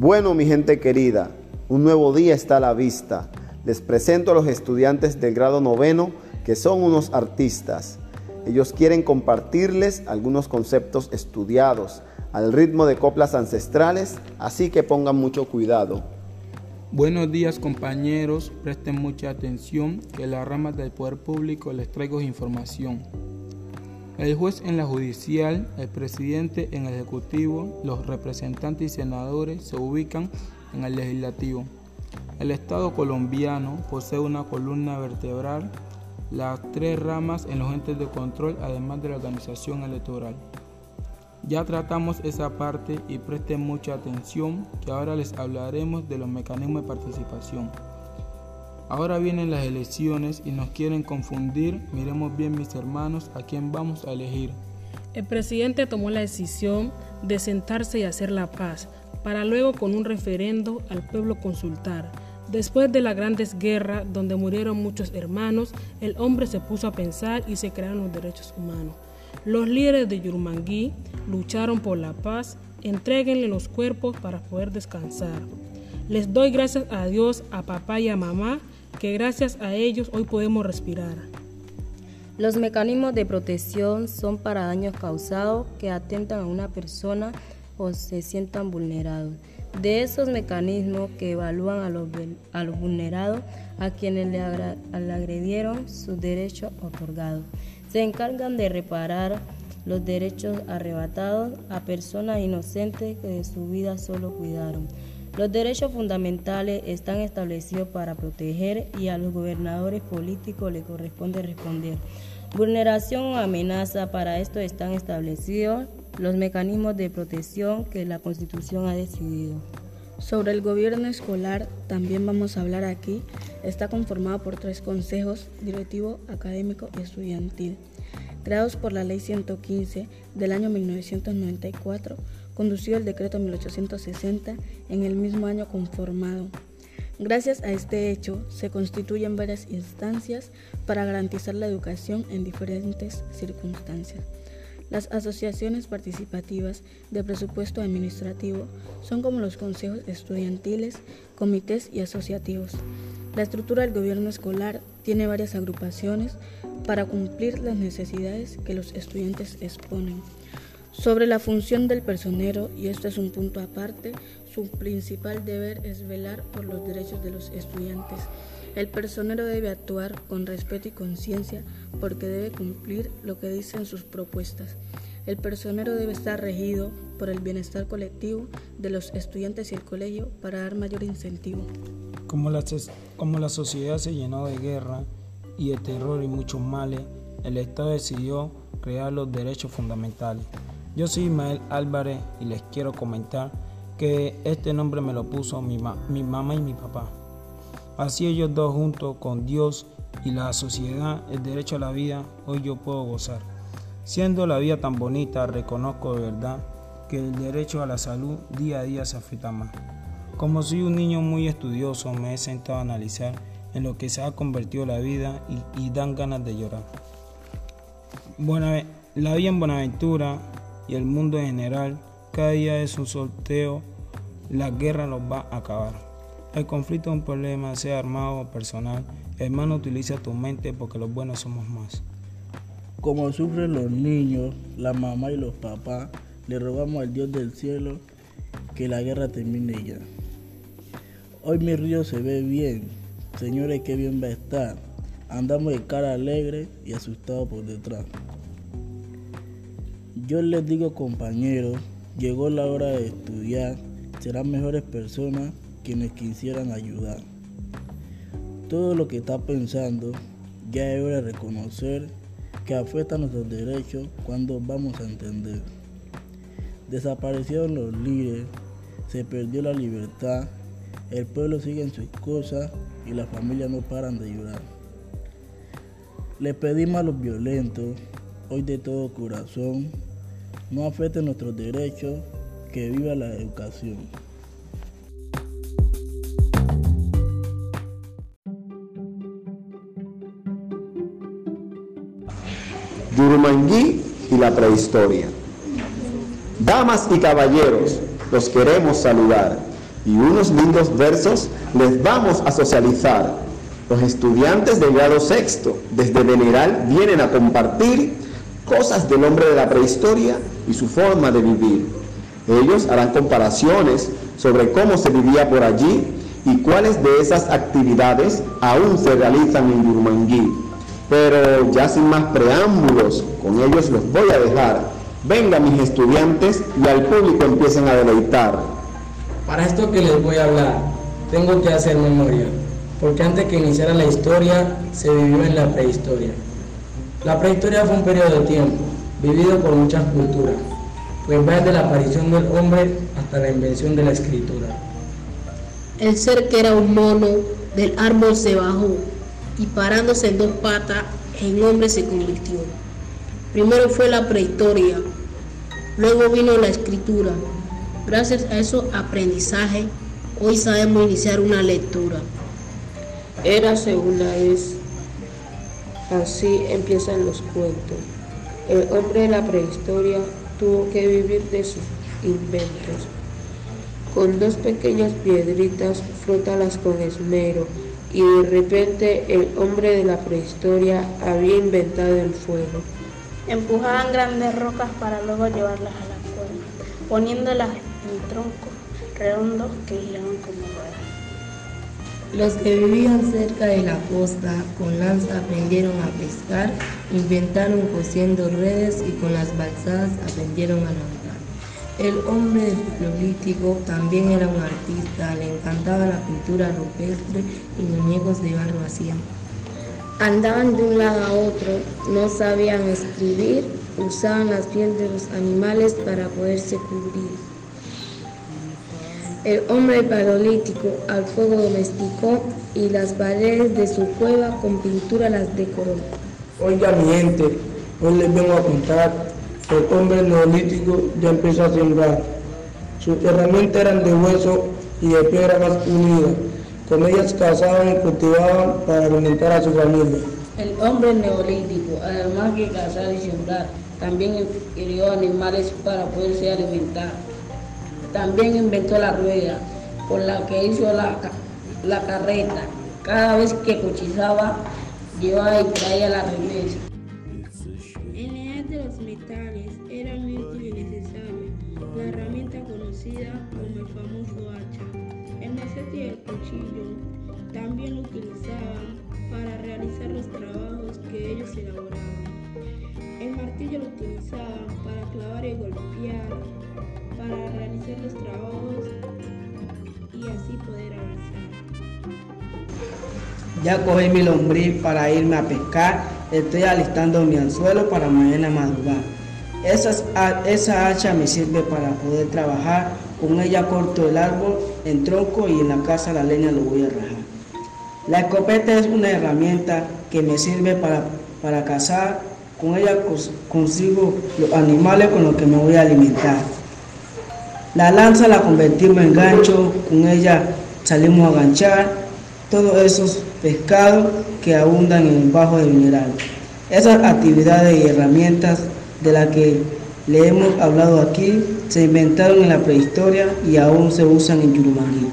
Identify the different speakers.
Speaker 1: Bueno, mi gente querida, un nuevo día está a la vista. Les presento a los estudiantes del grado noveno que son unos artistas. Ellos quieren compartirles algunos conceptos estudiados al ritmo de coplas ancestrales, así que pongan mucho cuidado.
Speaker 2: Buenos días compañeros, presten mucha atención que las ramas del poder público les traigo información. El juez en la judicial, el presidente en el ejecutivo, los representantes y senadores se ubican en el legislativo. El Estado colombiano posee una columna vertebral, las tres ramas en los entes de control, además de la organización electoral. Ya tratamos esa parte y presten mucha atención que ahora les hablaremos de los mecanismos de participación. Ahora vienen las elecciones y nos quieren confundir. Miremos bien mis hermanos a quién vamos a elegir.
Speaker 3: El presidente tomó la decisión de sentarse y hacer la paz, para luego con un referendo al pueblo consultar. Después de las grandes guerras donde murieron muchos hermanos, el hombre se puso a pensar y se crearon los derechos humanos. Los líderes de Yurmangui lucharon por la paz, entreguenle los cuerpos para poder descansar. Les doy gracias a Dios, a papá y a mamá, que gracias a ellos hoy podemos respirar.
Speaker 4: Los mecanismos de protección son para daños causados que atentan a una persona o se sientan vulnerados. De esos mecanismos que evalúan a los, vulnerados, a quienes le, le agredieron sus derechos otorgados. Se encargan de reparar los derechos arrebatados a personas inocentes que de su vida solo cuidaron. Los derechos fundamentales están establecidos para proteger y a los gobernadores políticos les corresponde responder. Vulneración o amenaza, para esto están establecidos los mecanismos de protección que la Constitución ha decidido.
Speaker 5: Sobre el gobierno escolar también vamos a hablar aquí. Está conformado por tres consejos, directivo, académico y estudiantil, creados por la Ley 115 del año 1994, conducido el decreto 1860 en el mismo año conformado. Gracias a este hecho, se constituyen varias instancias para garantizar la educación en diferentes circunstancias. Las asociaciones participativas de presupuesto administrativo son como los consejos estudiantiles, comités y asociativos. La estructura del gobierno escolar tiene varias agrupaciones para cumplir las necesidades que los estudiantes exponen. Sobre la función del personero, y esto es un punto aparte, su principal deber es velar por los derechos de los estudiantes el personero debe actuar con respeto y conciencia porque debe cumplir lo que dicen sus propuestas. El personero debe estar regido por el bienestar colectivo de los estudiantes y el colegio para dar mayor incentivo.
Speaker 2: Como la, sociedad se llenó de guerra y de terror y muchos males, el Estado decidió crear los derechos fundamentales. Yo soy Ismael Álvarez y les quiero comentar que este nombre me lo puso mi, mi mamá y mi papá. Así ellos dos juntos con Dios y la sociedad, el derecho a la vida, hoy yo puedo gozar. Siendo la vida tan bonita, reconozco de verdad que el derecho a la salud día a día se afecta más. Como soy un niño muy estudioso, me he sentado a analizar en lo que se ha convertido la vida y, dan ganas de llorar. la vida en Buenaventura y el mundo en general, cada día es un sorteo, la guerra nos va a acabar. El conflicto es un problema, sea armado o personal. Hermano, utiliza tu mente porque los buenos somos más.
Speaker 6: Como sufren los niños, la mamá y los papás, le rogamos al Dios del cielo que la guerra termine ya. Hoy mi río se ve bien, señores, qué bien va a estar. Andamos de cara alegre y asustado por detrás. Yo les digo, compañeros, llegó la hora de estudiar, serán mejores personas quienes quisieran ayudar. Todo lo que está pensando ya es hora de reconocer que afecta nuestros derechos cuando vamos a entender. Desaparecieron los líderes, se perdió la libertad, el pueblo sigue en sus cosas y las familias no paran de llorar. Le pedimos a los violentos, hoy de todo corazón, no afecten nuestros derechos, que viva la educación.
Speaker 1: Yurumangui y la prehistoria. Damas y caballeros, los queremos saludar. y unos lindos versos les vamos a socializar. Los estudiantes del grado sexto desde Veneral vienen a compartir cosas del hombre de la prehistoria y su forma de vivir. Ellos harán comparaciones sobre cómo se vivía por allí y cuáles de esas actividades aún se realizan en Yurumangui. Pero ya sin más preámbulos, con ellos los voy a dejar. Vengan mis estudiantes y al público empiecen a deleitar.
Speaker 7: Para esto que les voy a hablar, tengo que hacer memoria, porque antes que iniciara la historia, se vivió en la prehistoria. La prehistoria fue un periodo de tiempo, vivido por muchas culturas, pues va desde la aparición del hombre hasta la invención de la escritura.
Speaker 8: El ser que era un mono del árbol se bajó y parándose en dos patas en hombre se convirtió. Primero fue la prehistoria, luego vino la escritura. Gracias a eso aprendizaje, hoy sabemos iniciar una lectura.
Speaker 9: Era segunda vez, así empiezan los cuentos. El hombre de la prehistoria tuvo que vivir de sus inventos. Con dos pequeñas piedritas, frótalas con esmero, y de repente el hombre de la prehistoria había inventado el fuego.
Speaker 10: Empujaban grandes rocas para luego llevarlas a la cueva, poniéndolas en troncos redondos que giraban como ruedas.
Speaker 4: Los que vivían cerca de la costa con lanza aprendieron a pescar, inventaron cosiendo redes y con las balsadas aprendieron a nadar. El hombre del también era un artista, le encantaba la pintura rupestre y muñecos de barro hacían.
Speaker 11: Andaban de un lado a otro, no sabían escribir, usaban las pieles de los animales para poderse cubrir. El hombre paleolítico al fuego domesticó y las paredes de su cueva con pintura las decoró.
Speaker 7: Oiga mi gente, hoy les vengo a contar el hombre neolítico ya empezó a sembrar. Sus herramientas eran de hueso y de piedra más unida. Con ellas cazaban y cultivaban para alimentar a su familia.
Speaker 12: El hombre neolítico, además que cazar y sembrar, también crió animales para poderse alimentar. También inventó la rueda, con la que hizo la, la carreta. Cada vez que cochizaba, llevaba y traía la remesa.
Speaker 13: En la edad de los metales era muy útil y necesario la herramienta conocida como el famoso hacha. El machete y el cuchillo también lo utilizaban para realizar los trabajos que ellos elaboraban. El martillo lo utilizaban para clavar y golpear, para realizar los trabajos y así poder avanzar.
Speaker 14: Ya cogí mi lombriz para irme a pescar, estoy alistando mi anzuelo para mañana madrugar. Esa hacha me sirve para poder trabajar, con ella corto el árbol en tronco y en la casa la leña lo voy a rajar. La escopeta es una herramienta que me sirve para, para cazar, con ella consigo los animales con los que me voy a alimentar. La lanza la convertimos en gancho, con ella salimos a ganchar todos esos pescados que abundan en el bajo del mineral. Esas actividades y herramientas de las que le hemos hablado aquí se inventaron en la prehistoria y aún se usan en Yurumangui.